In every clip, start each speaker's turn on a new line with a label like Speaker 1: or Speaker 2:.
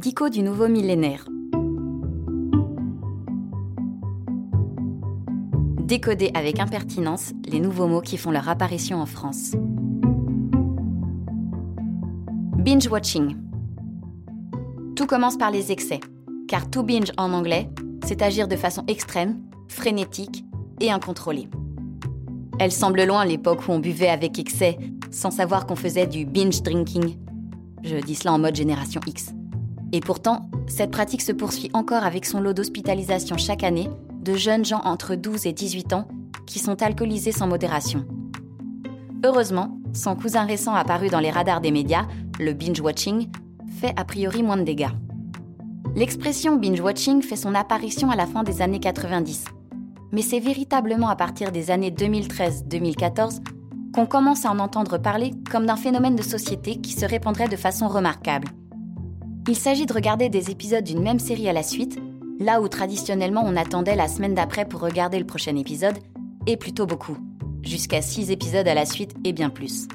Speaker 1: Dico du nouveau millénaire. Décoder avec impertinence les nouveaux mots qui font leur apparition en France. Binge watching. Tout commence par les excès, car to binge en anglais, c'est agir de façon extrême, frénétique et incontrôlée. Elle semble loin l'époque où on buvait avec excès, sans savoir qu'on faisait du binge drinking. Je dis cela en mode génération X. Et pourtant, cette pratique se poursuit encore avec son lot d'hospitalisation chaque année de jeunes gens entre 12 et 18 ans qui sont alcoolisés sans modération. Heureusement, son cousin récent apparu dans les radars des médias, le binge-watching, fait a priori moins de dégâts. L'expression binge-watching fait son apparition à la fin des années 90. Mais c'est véritablement à partir des années 2013-2014 qu'on commence à en entendre parler comme d'un phénomène de société qui se répandrait de façon remarquable. Il s'agit de regarder des épisodes d'une même série à la suite, là où traditionnellement on attendait la semaine d'après pour regarder le prochain épisode, et plutôt beaucoup, jusqu'à 6 épisodes à la suite et bien plus.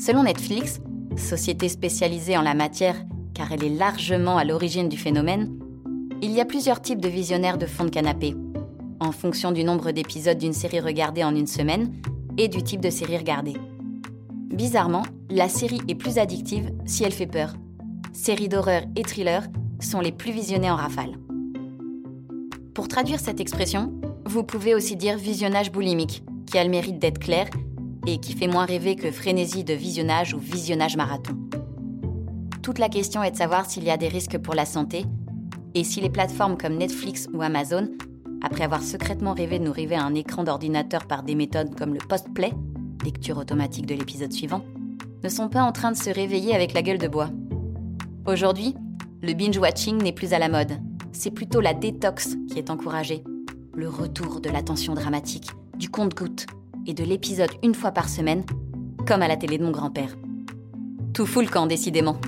Speaker 1: Selon Netflix, société spécialisée en la matière car elle est largement à l'origine du phénomène, il y a plusieurs types de visionnaires de fond de canapé, en fonction du nombre d'épisodes d'une série regardée en une semaine et du type de série regardée. Bizarrement, la série est plus addictive si elle fait peur, séries d'horreur et thrillers sont les plus visionnés en rafale. Pour traduire cette expression, vous pouvez aussi dire visionnage boulimique, qui a le mérite d'être clair et qui fait moins rêver que frénésie de visionnage ou visionnage marathon. Toute la question est de savoir s'il y a des risques pour la santé et si les plateformes comme Netflix ou Amazon, après avoir secrètement rêvé de nous river à un écran d'ordinateur par des méthodes comme le post-play, lecture automatique de l'épisode suivant, ne sont pas en train de se réveiller avec la gueule de bois. Aujourd'hui, le binge-watching n'est plus à la mode. C'est plutôt la détox qui est encouragée. Le retour de l'attention dramatique, du compte-goutte et de l'épisode une fois par semaine, comme à la télé de mon grand-père. Tout fout le camp, décidément.